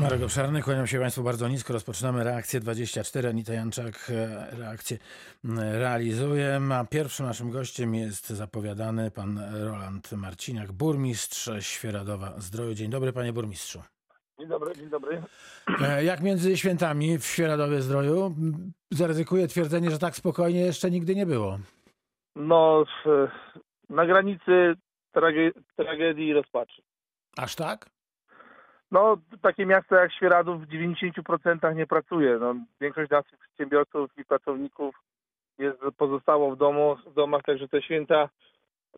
Marek Obszarny, kłaniam się Państwu bardzo nisko. Rozpoczynamy reakcję 24. Anita Janczak e, reakcję realizuje. A pierwszym naszym gościem jest zapowiadany pan Roland Marciniak, burmistrz Świeradowa Zdroju. Dzień dobry, panie burmistrzu. Dzień dobry, dzień dobry. E, Jak między świętami w Świeradowie Zdroju? Zaryzykuję twierdzenie, że tak spokojnie jeszcze nigdy nie było. No, na granicy trage, tragedii i rozpaczy. Aż tak? No, takie miasto jak Świeradów w 90% nie pracuje. No, większość naszych przedsiębiorców i pracowników jest pozostało w domu, w domach, także te święta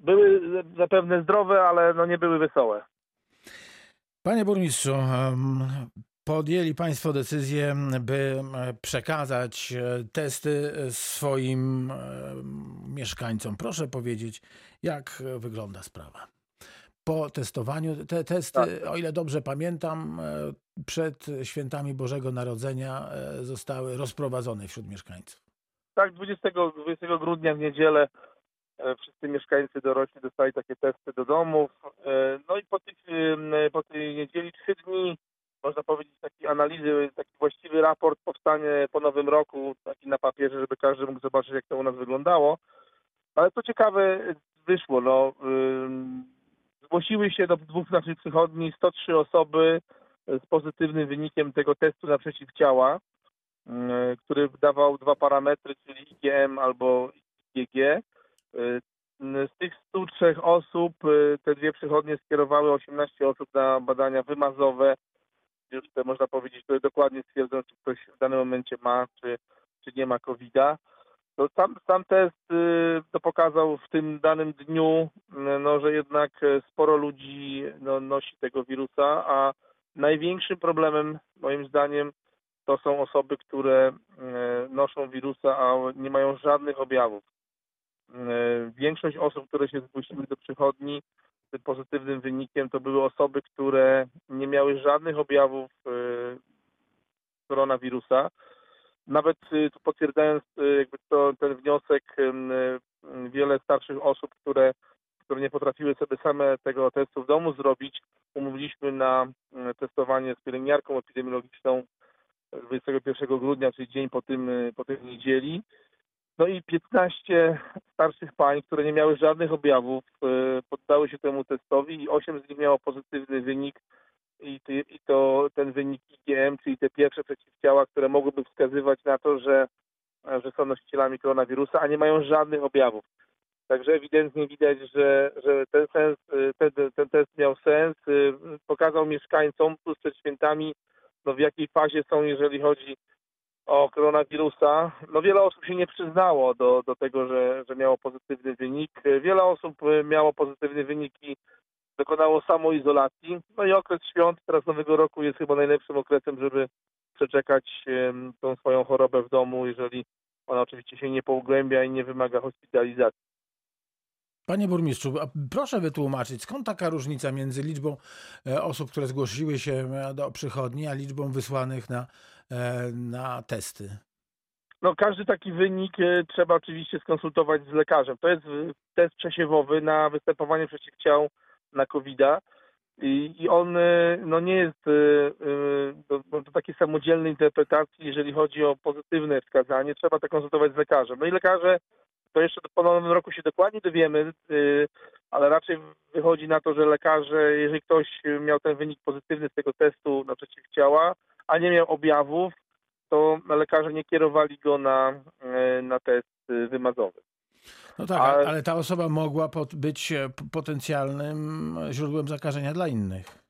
były zapewne zdrowe, ale no nie były wesołe. Panie burmistrzu, podjęli Państwo decyzję, by e, przekazać e, testy swoim em, mieszkańcom. Proszę powiedzieć, jak e, wygląda sprawa? Po testowaniu, te testy, o ile dobrze pamiętam, e, przed świętami Bożego Narodzenia e, zostały rozprowadzone wśród mieszkańców. Tak, 20, 20 grudnia w niedzielę e, wszyscy mieszkańcy dorośli dostali takie testy do domów. No i po, tych, po tej niedzieli trzy dni, można powiedzieć, takiej analizy, taki właściwy raport powstanie po nowym roku, taki na papierze, żeby każdy mógł zobaczyć, jak to u nas wyglądało. Ale co ciekawe, wyszło. No, zgłosiły się do dwóch naszych przychodni 103 osoby z pozytywnym wynikiem tego testu na przeciwciała, y, który dawał dwa parametry, czyli IgM albo IgG. Y, Z tych 103 osób y, te dwie przychodnie skierowały 18 osób na badania wymazowe. Już te można powiedzieć, które dokładnie stwierdzą, czy ktoś w danym momencie ma, czy, czy nie ma COVID-a. To sam, sam test y, to pokazał w tym danym dniu, y, no, że jednak y, sporo ludzi no, nosi tego wirusa, a największym problemem moim zdaniem to są osoby, które noszą wirusa, a nie mają żadnych objawów. Większość osób, które się zgłosiły do przychodni z pozytywnym wynikiem, to były osoby, które nie miały żadnych objawów koronawirusa. Nawet y, potwierdzając y, jakby to, ten wniosek, y, wiele starszych osób, które, które nie potrafiły sobie same tego testu w domu zrobić, umówiliśmy na testowanie z pielęgniarką epidemiologiczną 21 grudnia, czyli dzień po tym, po tej niedzieli. No i 15 starszych pań, które nie miały żadnych objawów, poddały się temu testowi i 8 z nich miało pozytywny wynik i, ty, i to ten wynik IgM, czyli te pierwsze przeciwciała, które mogłyby wskazywać na to, że, że są nosicielami koronawirusa, a nie mają żadnych objawów. Także ewidentnie widać, że, że ten, sens, y, ten, ten test miał sens, y, pokazał mieszkańcom tuż przed świętami, no w jakiej fazie są, jeżeli chodzi o koronawirusa. No wiele osób się nie przyznało do, do tego, że, że miało pozytywny wynik. Wiele osób miało pozytywny wynik i dokonało samoizolacji. No i okres świąt, teraz Nowego Roku jest chyba najlepszym okresem, żeby przeczekać tą swoją chorobę w domu, jeżeli ona oczywiście się nie pogłębia i nie wymaga hospitalizacji. Panie burmistrzu, proszę wytłumaczyć, skąd taka różnica między liczbą e, osób, które zgłosiły się e, do przychodni, a liczbą wysłanych na, e, na testy? No każdy taki wynik trzeba oczywiście skonsultować z lekarzem. To jest test przesiewowy na występowanie przeciwciał na COVID-a i, i on e, no nie jest e, e, do, do takiej samodzielnej interpretacji, jeżeli chodzi o pozytywne wskazanie. Trzeba to konsultować z lekarzem. No i lekarze, to jeszcze po nowym roku się dokładnie dowiemy, ale raczej wychodzi na to, że lekarze, jeżeli ktoś miał ten wynik pozytywny z tego testu na przeciwciała, a nie miał objawów, to lekarze nie kierowali go na, na test wymazowy. No tak, Ale- ale ta osoba mogła być e, potencjalnym źródłem zakażenia dla innych.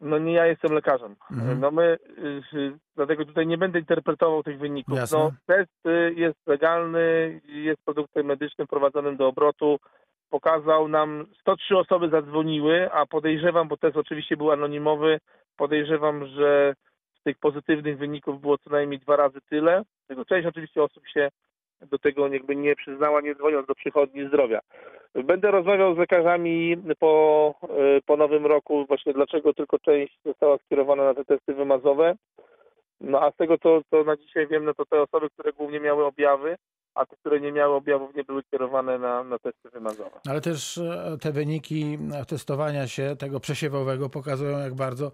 No nie ja jestem lekarzem. Mhm. No my, y, y, dlatego tutaj nie będę interpretował tych wyników. Jasne. No, test y, jest legalny, jest produktem medycznym prowadzonym do obrotu. Pokazał nam, 103 osoby zadzwoniły, a podejrzewam, bo test oczywiście był anonimowy, podejrzewam, że z tych pozytywnych wyników było co najmniej dwa razy tyle. Tylko część oczywiście osób się do tego jakby nie przyznała, nie dzwoniąc do przychodni zdrowia. Będę rozmawiał z lekarzami po, y, po nowym roku, właśnie dlaczego tylko część została skierowana na te testy wymazowe. No a z tego, co, co na dzisiaj wiem, no to te osoby, które głównie miały objawy, a te, które nie miały objawów, nie były kierowane na, na testy wymazowe. Ale też e, te wyniki testowania się tego przesiewowego pokazują, jak bardzo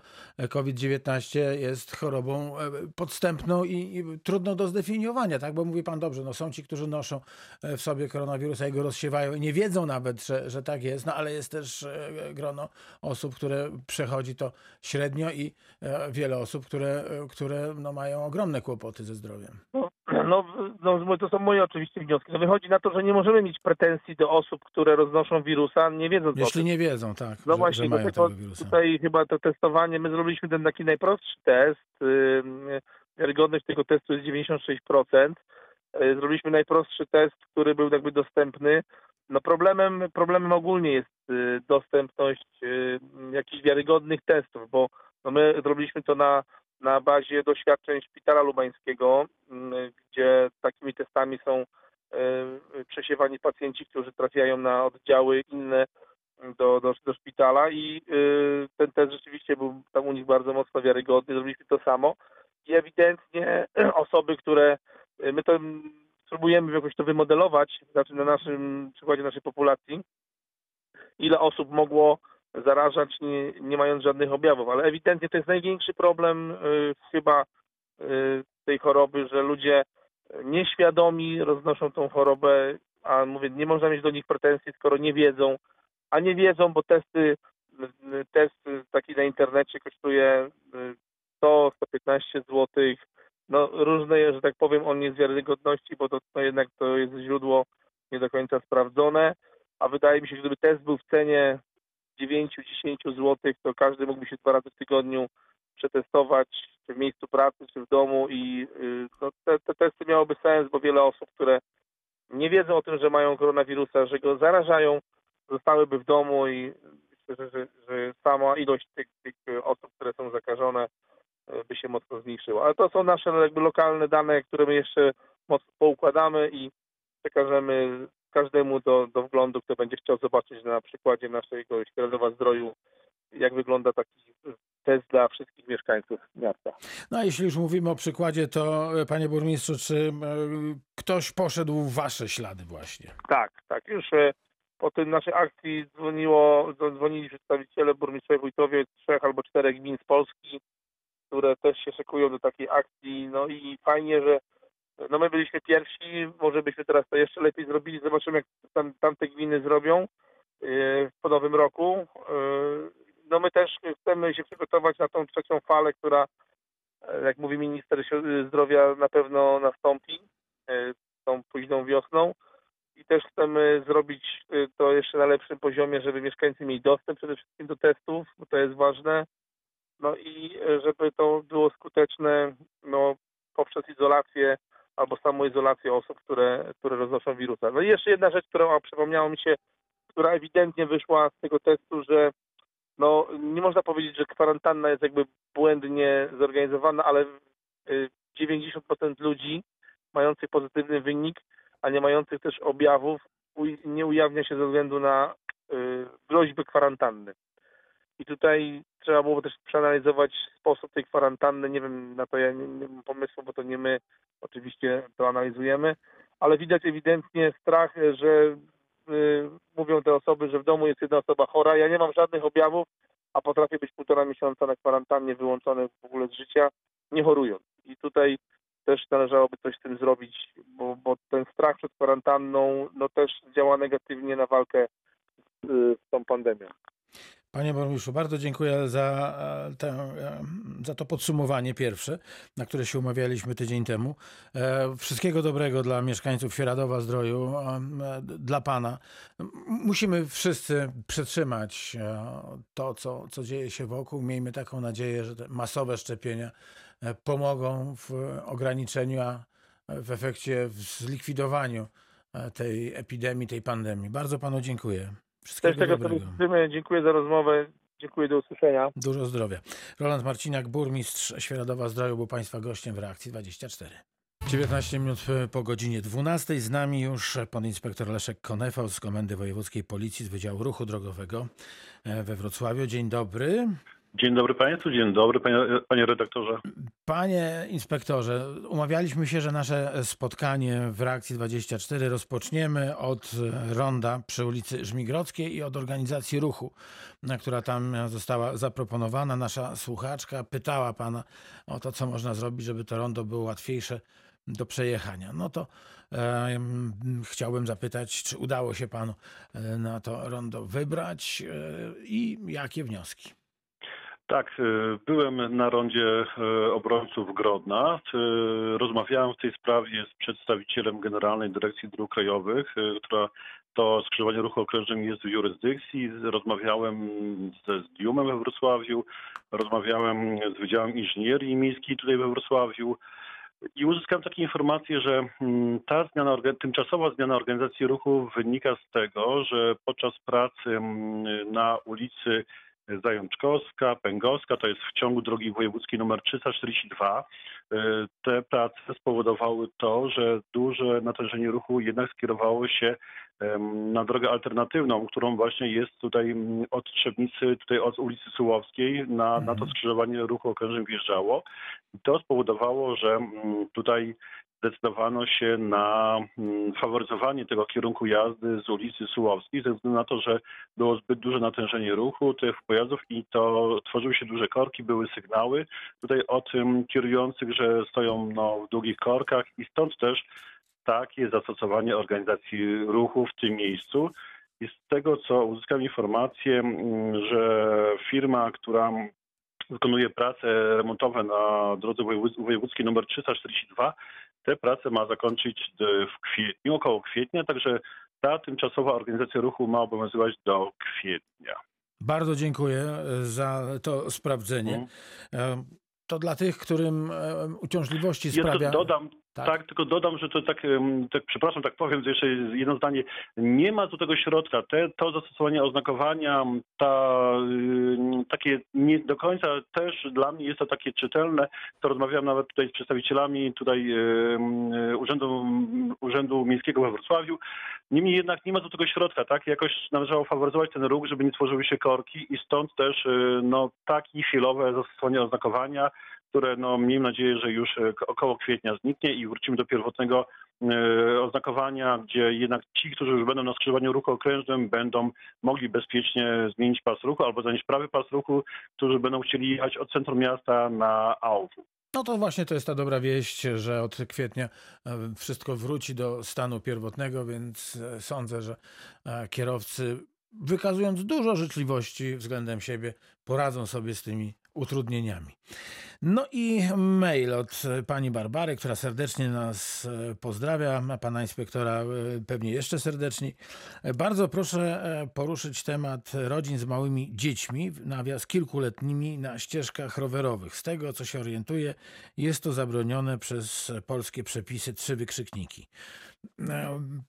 COVID-19 jest chorobą e, podstępną i, i trudną do zdefiniowania, tak? Bo mówi pan dobrze, no są ci, którzy noszą e, w sobie koronawirusa i go rozsiewają i nie wiedzą nawet, że, że tak jest, no ale jest też grono osób, które przechodzi to średnio i wiele osób, które, które no, mają ogromne kłopoty ze zdrowiem. No, no, no, to są moje oczywiście wnioski. No wychodzi na to, że nie możemy mieć pretensji do osób, które roznoszą wirusa, nie wiedząc Jeśli nie wiedzą, tak, No że, właśnie, że mają tego wirusa. tutaj chyba to testowanie, my zrobiliśmy ten taki najprostszy test, wiarygodność tego testu jest 96%. Yy, Zrobiliśmy najprostszy test, który był jakby dostępny. No problemem, problemem ogólnie jest yy, dostępność yy, jakichś wiarygodnych testów, bo no my zrobiliśmy to na na bazie doświadczeń Szpitala Lubańskiego, mm, gdzie takimi testami są e, przesiewani pacjenci, którzy trafiają na oddziały inne do, do, do szpitala i e, ten test rzeczywiście był tam u nich bardzo mocno wiarygodny. Zrobiliśmy to samo i ewidentnie osoby, które e, my to spróbujemy jakoś to wymodelować, znaczy na naszym przykładzie naszej populacji, ile osób mogło zarażać nie, nie mając żadnych objawów, ale ewidentnie to jest największy problem y, chyba y, tej choroby, że ludzie nieświadomi roznoszą tą chorobę, a mówię, nie można mieć do nich pretensji, skoro nie wiedzą, a nie wiedzą, bo testy, y, test taki na internecie kosztuje 100-115 zł, no różne, że tak powiem, on jest wiarygodności, bo to, to jednak to jest źródło nie do końca sprawdzone, a wydaje mi się, że gdyby test był w cenie 9-10 zł, to każdy mógłby się dwa razy w tygodniu przetestować, czy w miejscu pracy, czy w domu i y, no, te, te testy miałoby sens, bo wiele osób, które nie wiedzą o tym, że mają koronawirusa, że go zarażają, zostałyby w domu i myślę, że, że sama ilość tych, tych osób, które są zakażone, y, by się mocno zmniejszyła. Ale to są nasze jakby lokalne dane, które my jeszcze mocno poukładamy i przekażemy każdemu do, do wglądu, kto będzie chciał zobaczyć na przykładzie naszego Świeradowa Zdroju, jak wygląda taki test dla wszystkich mieszkańców miasta. No a jeśli już mówimy o przykładzie, to e, panie burmistrzu, czy e, ktoś poszedł w wasze ślady właśnie? Tak, tak. Już e, po tym naszej akcji dzwoniło, dzwonili przedstawiciele burmistrzowie wójtowie trzech albo czterech gmin z Polski, które też się szykują do takiej akcji. No i fajnie, że no my byliśmy pierwsi, może byśmy teraz to jeszcze lepiej zrobili. Zobaczymy, jak tam, tamte gminy zrobią yy, po nowym roku. Yy, no my też chcemy się przygotować na tą trzecią falę, która, yy, jak mówi minister zdrowia, na pewno nastąpi tą późną wiosną. I też chcemy zrobić to jeszcze na lepszym poziomie, żeby mieszkańcy mieli dostęp przede wszystkim do testów, bo to jest ważne. No i żeby to było skuteczne no, poprzez izolację albo samoizolację osób, które, które roznoszą wirusa. No i jeszcze jedna rzecz, która przypomniała mi się, która ewidentnie wyszła z tego testu, że no, nie można powiedzieć, że kwarantanna jest jakby błędnie zorganizowana, ale 90% y, ludzi mających pozytywny wynik, a nie mających też objawów, nie ujawnia się ze względu na y, groźby kwarantanny. I tutaj trzeba było też przeanalizować sposób tej kwarantanny. Nie wiem, na to ja nie, nie mam pomysłu, bo to nie my oczywiście to analizujemy, ale widać ewidentnie strach, że y, mówią te osoby, że w domu jest jedna osoba chora. Ja nie mam żadnych objawów, a potrafię być półtora miesiąca na kwarantannie wyłączony w ogóle z życia, nie chorując. I tutaj też należałoby coś z tym zrobić, bo, bo ten strach przed kwarantanną no też działa negatywnie na walkę z, z tą pandemią. Panie burmistrzu, bardzo dziękuję za, e, tę, e, za to podsumowanie pierwsze, na które się umawialiśmy tydzień temu. E, wszystkiego dobrego dla mieszkańców Świeradowa Zdroju, dla Pana. Musimy wszyscy przetrzymać to, co, co dzieje się wokół. Miejmy taką nadzieję, że te masowe szczepienia pomogą w ograniczeniu, a w efekcie w zlikwidowaniu tej epidemii, tej pandemii. Bardzo Panu dziękuję. Wszystkiego Też tego dobrego. Dziękuję za rozmowę. Dziękuję, do usłyszenia. Dużo zdrowia. Roland Marciniak, burmistrz Świeradowa Zdroju, był Państwa gościem w Reakcji 24. 19 minut po godzinie 12. Z nami już pan inspektor Leszek Konefał z Komendy Wojewódzkiej Policji z Wydziału Ruchu Drogowego we Wrocławiu. Dzień dobry. Dzień dobry Państwu, dzień dobry panie, panie redaktorze. Panie inspektorze, umawialiśmy się, że nasze spotkanie w reakcji 24 rozpoczniemy od ronda przy ulicy Żmigrodzkiej i od organizacji ruchu, która tam została zaproponowana. Nasza słuchaczka pytała pana o to, co można zrobić, żeby to rondo było łatwiejsze do przejechania. No to e, chciałbym zapytać, czy udało się panu e, na to rondo wybrać e, i jakie wnioski? Tak, y, byłem na rondzie y, obrońców Grodna. Y, rozmawiałem w tej sprawie z przedstawicielem Generalnej Dyrekcji Dróg Krajowych, która to skrzyżowanie ruchu okrężnym jest w jurysdykcji. Rozmawiałem ze Zdiumem we Wrocławiu, rozmawiałem z Wydziałem Inżynierii Miejskiej tutaj we Wrocławiu. I uzyskałem takie informacje, że mm, ta zmiana, tymczasowa zmiana organizacji ruchu wynika z tego, że podczas pracy mm, na ulicy Zajączkowska, Pęgowska, to jest w ciągu drogi wojewódzkiej nr 342. E, te prace spowodowały to, że duże natężenie ruchu jednak skierowało się na drogę alternatywną, którą właśnie jest tutaj od Trzebnicy, tutaj od ulicy Sułowskiej na, na to mhm. skrzyżowanie ruchu okrężnym wjeżdżało. I to spowodowało, że tutaj zdecydowano się na mm, faworyzowanie tego kierunku jazdy z ulicy Sułowskiej, ze względu na to, że było zbyt duże natężenie ruchu tych pojazdów i to tworzyły się duże korki, były sygnały tutaj o tym kierujących, że stoją no, w długich korkach i stąd też takie zastosowanie organizacji ruchu w tym miejscu. I z tego, co uzyskałem informację, mm, że firma, która wykonuje prace remontowe na drodze wojewódzkiej nr 342, te prace ma zakończyć w kwietniu, około kwietnia, także ta tymczasowa organizacja ruchu ma obowiązywać do kwietnia. Bardzo dziękuję e, za to sprawdzenie. Hmm. To dla tych, którym e, uciążliwości sprawia... Ja dodam, tak? tak? tylko dodam, że to tak, tak, przepraszam, tak powiem jeszcze jedno zdanie. Nie ma tu tego środka. Te, to zastosowanie oznakowania, ta, takie nie do końca też dla mnie jest to takie czytelne. To rozmawiałem nawet tutaj z przedstawicielami tutaj Urzędu, Urzędu Miejskiego we Wrocławiu. Niemniej jednak nie ma tu tego środka, tak? Jakoś należało faworyzować ten ruch, żeby nie tworzyły się korki i stąd też y, no, takie chwilowe zastosowanie oznakowania, które no, miejmy nadzieję, że już e, około kwietnia zniknie i wrócimy do pierwotnego e, oznakowania, gdzie jednak ci, którzy już będą na skrzyżowaniu ruchu okrężnym, będą mogli bezpiecznie zmienić pas ruchu albo zanieść prawy pas ruchu, którzy będą chcieli jechać od centrum miasta na AOW. No to właśnie to jest ta dobra wieść, że od kwietnia e, wszystko wróci do stanu pierwotnego, więc sądzę, że kierowcy wykazując dużo życzliwości względem siebie, poradzą sobie z tymi utrudnieniami. No i mail od pani Barbary, która serdecznie nas e, pozdrawia, a pana inspektora e, pewnie jeszcze serdeczniej. Bardzo proszę e, poruszyć temat rodzin z małymi dziećmi, nawias kilkuletnimi na ścieżkach rowerowych. Z tego, co się orientuję, jest to zabronione przez polskie przepisy trzy wykrzykniki.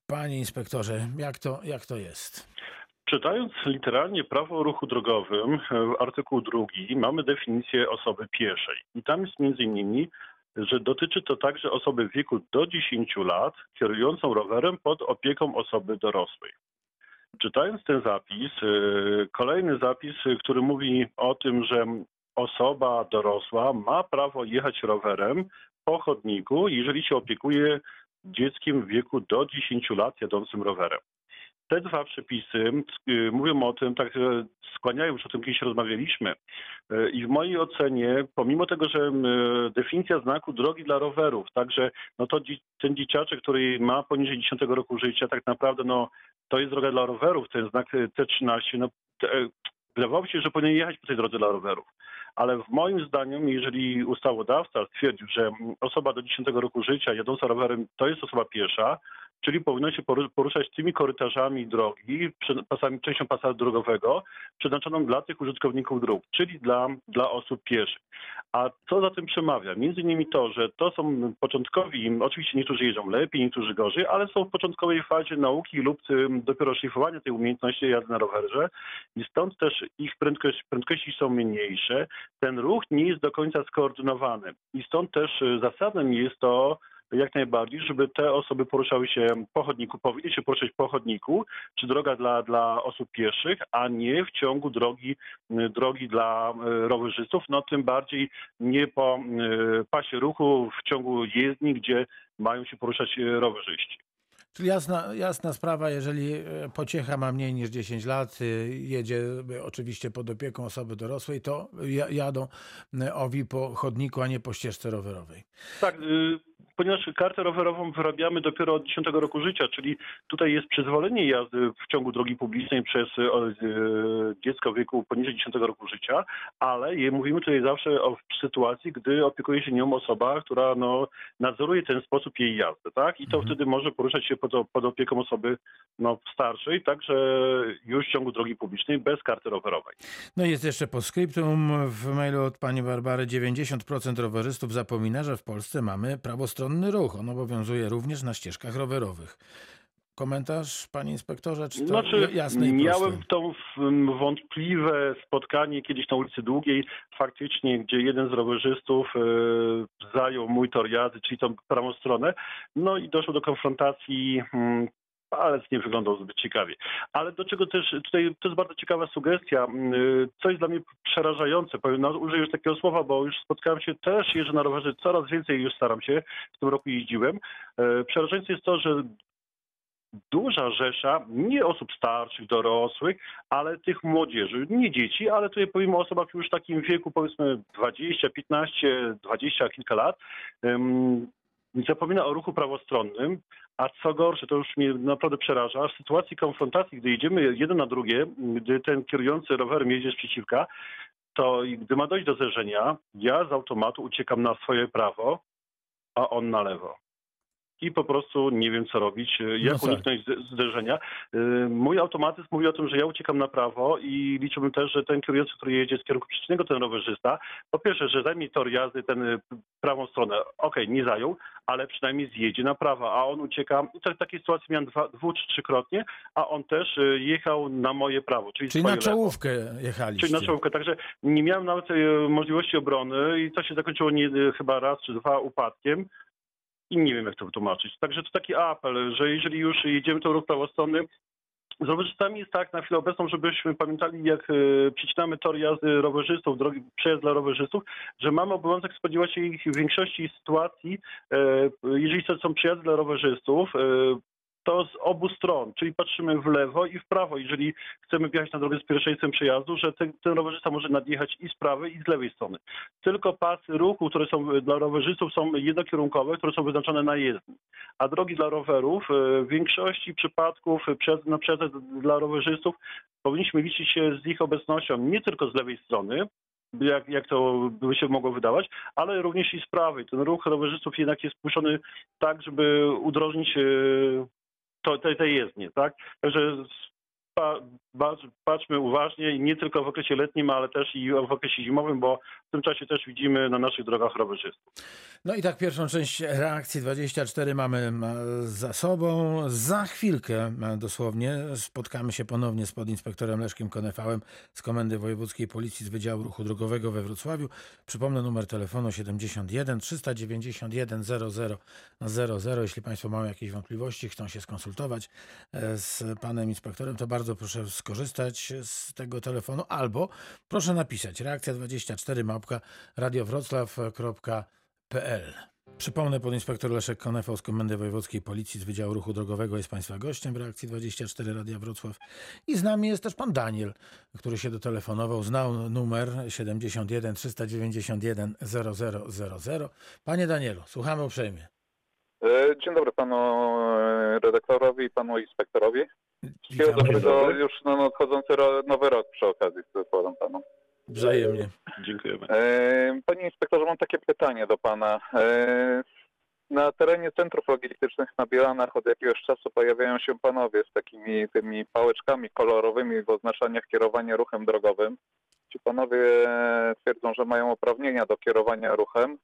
Panie inspektorze, jak to, jak to jest? Czytając literalnie prawo o ruchu drogowym, artykuł drugi, mamy definicję osoby pieszej. I tam jest między innymi, że dotyczy to także osoby w wieku do 10 lat kierującą rowerem pod opieką osoby dorosłej. Czytając ten zapis, y, kolejny zapis, który mówi o tym, że osoba dorosła ma prawo jechać rowerem po chodniku, jeżeli się opiekuje dzieckiem w wieku do 10 lat jadącym rowerem te dwa przepisy y, mówią o tym, tak skłaniają, już o tym kiedyś rozmawialiśmy. Y, I w mojej ocenie, pomimo tego, że y, definicja znaku drogi dla rowerów, także no to ten dzieciaczek, który ma poniżej 10 roku życia, tak naprawdę no, to jest droga dla rowerów, ten znak T13, no, wydawało się, że powinien jechać po tej drodze dla rowerów. Ale w moim zdaniem, jeżeli ustawodawca stwierdził, że osoba do 10 roku życia jadąca rowerem to jest osoba piesza, czyli powinno się poruszać tymi korytarzami drogi, pasami, częścią pasa drogowego, przeznaczoną dla tych użytkowników dróg, czyli dla, dla osób pieszych. A co za tym przemawia? Między innymi to, że to są początkowi, oczywiście niektórzy jeżdżą lepiej, niektórzy gorzej, ale są w początkowej fazie nauki lub dopiero szlifowania tej umiejętności jazdy na rowerze i stąd też ich prędkość, prędkości są mniejsze. Ten ruch nie jest do końca skoordynowany i stąd też zasadem jest to, jak najbardziej, żeby te osoby poruszały się po chodniku, powinny się poruszać po chodniku, czy droga dla, dla osób pieszych, a nie w ciągu drogi, drogi dla e, rowerzystów, no tym bardziej nie po e, pasie ruchu w ciągu jezdni, gdzie mają się poruszać rowerzyści. Czyli jasna, jasna sprawa, jeżeli pociecha ma mniej niż 10 lat, y, jedzie y, oczywiście pod opieką osoby dorosłej, to ja- jadą y, owi po chodniku, a nie po ścieżce rowerowej. Tak, y, ponieważ kartę rowerową wyrabiamy dopiero od 10 roku życia, czyli tutaj jest przyzwolenie jazdy w ciągu drogi publicznej przez y, dziecko w wieku poniżej 10 roku życia, ale mówimy tutaj zawsze o sytuacji, gdy opiekuje się nią osoba, która no, nadzoruje ten sposób jej jazdy, tak? I to Mhm. wtedy może poruszać się pod, pod opieką osoby no, starszej, także już w ciągu drogi publicznej bez karty rowerowej. No i jest jeszcze postscriptum w mailu od pani Barbary. 90% rowerzystów zapomina, że w Polsce mamy prawostronny ruch. On obowiązuje również na ścieżkach rowerowych. Komentarz, panie inspektorze, czy to Znaczy, jasne i miałem proste? tą w- wątpliwe spotkanie kiedyś na ulicy Długiej, faktycznie, gdzie jeden z rowerzystów e, zajął mój tor jazdy, czyli tą prawą stronę, no i doszło do konfrontacji. Palec nie wyglądał zbyt ciekawie. Ale do czego też, tutaj to jest bardzo ciekawa sugestia, mm, co jest dla mnie przerażające, powiem, no, użyję już takiego słowa, bo już spotkałem się też, jeżdżę na rowerze, coraz więcej już staram się, w tym roku jeździłem. E, Przerażające jest to, że duża rzesza nie osób starszych, dorosłych, ale tych młodzieży, nie dzieci, ale tutaj powiem o osobach już w takim wieku powiedzmy 20, 15, 20 kilka lat, zapomina o ruchu prawostronnym, a co gorsze, to już mnie naprawdę przeraża, w sytuacji konfrontacji, gdy jedziemy jeden na drugie, gdy ten kierujący rowerem jedzie z przeciwka, to gdy ma dojść do zderzenia, ja z automatu uciekam na swoje prawo, a on na lewo i po prostu nie wiem, co robić, e, jak No tak. uniknąć zde- zderzenia. E, Mój automatyzm mówi o tym, że ja uciekam na prawo i liczyłbym też, że ten kierujący, który jedzie z kierunku przeciwnego, ten rowerzysta, po pierwsze, że zajmie tor jazdy, ten e, prawą stronę, okej, nie zajął, ale przynajmniej zjedzie na prawo, a on ucieka, i tak, takie sytuacje miałem dwa, dwu czy trzykrotnie, a on też jechał na moje prawo, czyli, Czyli na czołówkę jechaliście. Czyli na czołówkę, także nie miałem nawet możliwości obrony i to się zakończyło nie, chyba raz czy dwa upadkiem i nie wiem jak to wytłumaczyć. Także to taki apel, że jeżeli już jedziemy tą ruch prawostronny, z rowerzystami jest tak na chwilę obecną, żebyśmy pamiętali, jak e, przecinamy tor jazdy rowerzystów, drogi przejazd dla rowerzystów, że mamy obowiązek spodziewać się ich w większości sytuacji, e, jeżeli to są przejazdy dla rowerzystów, e, to z obu stron, czyli patrzymy w lewo i w prawo, jeżeli chcemy wjechać na drogę z pierwszeństwem przejazdu, że ten, ten rowerzysta może nadjechać i z prawej, i z lewej strony. Tylko pasy ruchu, które są dla rowerzystów są jednokierunkowe, które są wyznaczone na jezdni. A drogi dla rowerów e, w większości przypadków e, na przejazd dla rowerzystów powinniśmy liczyć się z ich obecnością nie tylko z lewej strony, jak, jak to by się mogło wydawać, ale również i z prawej. Ten ruch rowerzystów jednak jest puszczony tak, żeby udrożnić e, to, tej, tej jezdnie, tak? Także patrzmy uważnie nie tylko w okresie letnim, ale też i w okresie zimowym, bo w tym czasie też widzimy na naszych drogach rowerzystów. No i tak pierwszą część reakcji 24 mamy za sobą. Za chwilkę dosłownie spotkamy się ponownie z podinspektorem Leszkiem Konefałem z Komendy Wojewódzkiej Policji z Wydziału Ruchu Drogowego we Wrocławiu. Przypomnę numer telefonu 71 391 00 00. Jeśli Państwo mają jakieś wątpliwości, chcą się skonsultować e, z panem inspektorem, to bardzo proszę skorzystać z tego telefonu albo proszę napisać reakcja 24 małpka radiowroclaw.pl Przypomnę, podinspektor Leszek Konefał z Komendy Wojewódzkiej Policji z Wydziału Ruchu Drogowego jest Państwa gościem w reakcji 24 Radia Wrocław. I z nami jest też Pan Daniel, który się dotelefonował, znał numer 71 391 0000. Panie Danielu, słuchamy uprzejmie. E, Dzień dobry panu e, redaktorowi i panu inspektorowi. Wszystkiego dobrego już na nadchodzący nowy rok przy okazji składam panu. wzajemnie. Dziękujemy. Panie inspektorze, mam takie pytanie do pana. E, Na terenie centrów logistycznych na Bielanach od jakiegoś czasu pojawiają się panowie z takimi tymi pałeczkami kolorowymi w oznaczeniach kierowania ruchem drogowym. Ci panowie twierdzą, że mają uprawnienia do kierowania ruchem,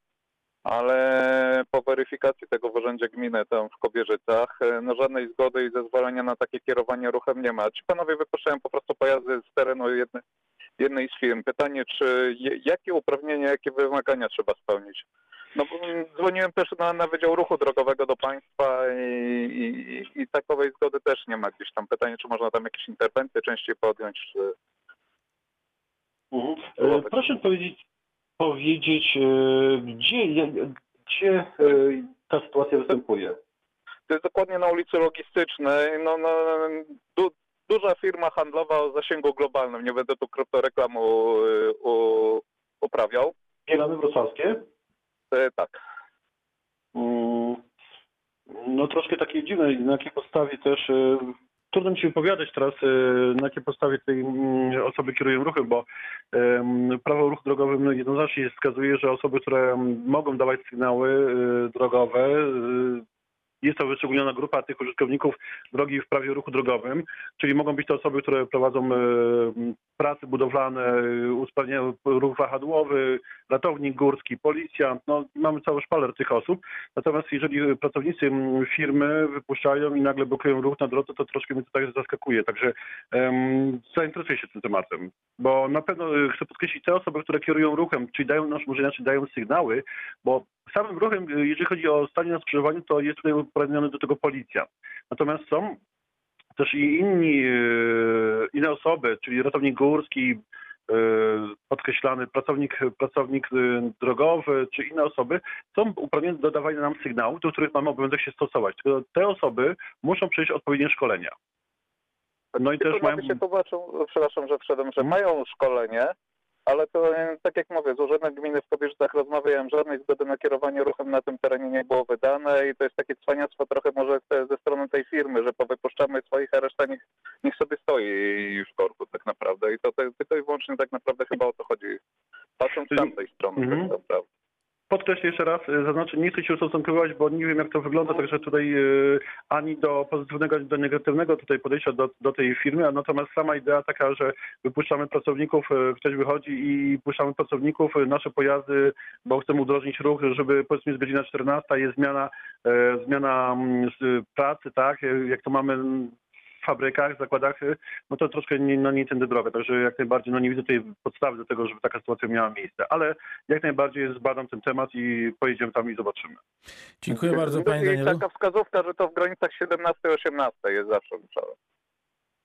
ale po weryfikacji tego w Urzędzie Gminy tam w Kobierzycach e, no żadnej zgody i zezwolenia na takie kierowanie ruchem nie ma. Ci panowie wypuszczają po prostu pojazdy z terenu jednej, jednej z firm. Pytanie, czy jakie uprawnienia, jakie wymagania trzeba spełnić, No bo mm, dzwoniłem też na, na Wydział Ruchu Drogowego do państwa i, i, i takowej zgody też nie ma gdzieś tam. Pytanie, czy można tam jakieś interwencje częściej podjąć, czy... Mhm. E, Proszę powiedzieć, powiedzieć e, gdzie, gdzie e, ta sytuacja występuje? To jest dokładnie na ulicy Logistycznej. No, no, du, duża firma handlowa o zasięgu globalnym. Nie będę tu kryptoreklamu u, uprawiał. Bielany Wrocławskie? E, tak. Mm, No troszkę takie dziwne, na jakiej podstawie też, e, trudno mi się wypowiadać teraz, e, na jakiej podstawie tej mm, osoby kierują ruchem, bo prawo o ruchu drogowym jednoznacznie wskazuje, że osoby, które mm, mogą dawać sygnały e, drogowe, e, jest to wyszczególniona grupa tych użytkowników drogi w prawie ruchu drogowym, czyli mogą być to osoby, które prowadzą e, prace budowlane, e, usprawniają ruch wahadłowy, ratownik górski, policjant, no mamy cały szpaler tych osób. Natomiast jeżeli pracownicy firmy wypuszczają i nagle blokują ruch na drodze, to troszkę mnie to tak zaskakuje. Także um, zainteresuję się tym tematem, bo na pewno e, chcę podkreślić te osoby, które kierują ruchem, czyli dają, no, może inaczej dają sygnały, bo samym ruchem, e, jeżeli chodzi o stanie na skrzyżowaniu, to jest tutaj uprawniony do tego policja. Natomiast są też i inni, e, inne osoby, czyli ratownik górski, e, podkreślany pracownik, pracownik drogowy, czy inne osoby są uprawnione do dawania nam sygnałów, do których mamy obowiązek się stosować. Tylko te osoby muszą przejść odpowiednie szkolenia. No i też mają... Się tłumaczą, przepraszam, że wszedłem, że mają szkolenie, ale to e, tak jak mówię, z Urzędem Gminy w Kobierzycach rozmawiałem, żadnej zgody na kierowanie ruchem na tym terenie nie było wydane i to jest takie cwaniactwo trochę może ze strony tej firmy, że powypuszczamy swoich, a reszta niech, niech sobie stoi w korku tak naprawdę i to, to tylko i wyłącznie tak naprawdę chyba o to chodzi. Patrząc z tamtej strony Mhm. tak naprawdę. Podkreślę jeszcze raz, e, zaznaczę, nie chcę się ustosunkować, bo nie wiem jak to wygląda, także tutaj e, ani do pozytywnego, ani do negatywnego tutaj podejścia do, do tej firmy, natomiast sama idea taka, że wypuszczamy pracowników, e, ktoś wychodzi i puszczamy pracowników, nasze pojazdy, bo chcemy udrożnić ruch, żeby powiedzmy jest godzina 14, jest zmiana, zmiana mm, pracy, tak, jak to mamy fabrykach, zakładach, e, no to troszkę nie, no nie tędy droga, także jak najbardziej no nie widzę tej podstawy do tego, żeby taka sytuacja miała miejsce, ale jak najbardziej zbadam ten temat i pojedziemy tam i zobaczymy. Dziękuję bardzo, panie I Danielu. taka wskazówka, że to w granicach 17-18 jest zawsze liczone.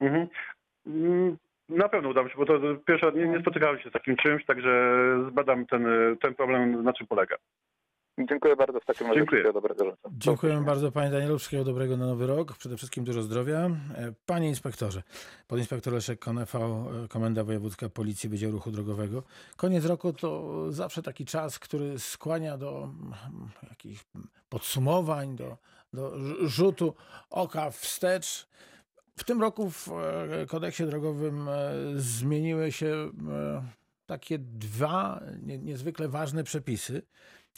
Mhm. Mm, Na pewno uda mi się, bo to pierwszy raz nie, nie spotykałem się z takim czymś, także zbadam ten, ten problem, na czym polega. Dziękuję bardzo w takim razie. Dziękuję. Dobrego życzę. Dziękujemy bardzo panie Danielu. Wszystkiego dobrego na nowy rok. Przede wszystkim dużo zdrowia. E, Panie inspektorze, podinspektor Leszek Konefał, e, Komenda Wojewódzka Policji Wydział Ruchu Drogowego. Koniec roku to zawsze taki czas, który skłania do mm, jakichś podsumowań, do, do rz- rzutu oka wstecz. W tym roku w e, kodeksie drogowym zmieniły się takie dwa nie- niezwykle ważne przepisy.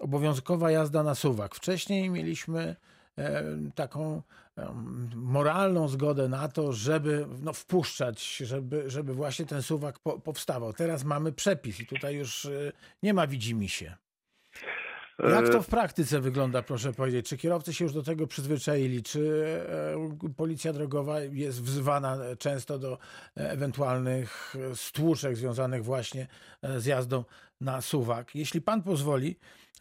Obowiązkowa jazda na suwak. Wcześniej mieliśmy e, taką em, moralną zgodę na to, żeby no, wpuszczać, żeby, żeby właśnie ten suwak po, powstawał. Teraz mamy przepis i tutaj już e, nie ma widzimisię. Jak to w praktyce wygląda, proszę powiedzieć? Czy kierowcy się już do tego przyzwyczaili? Czy e, policja drogowa jest wzywana często do e, ewentualnych e, stłuczek związanych właśnie e, z jazdą na suwak? Jeśli pan pozwoli,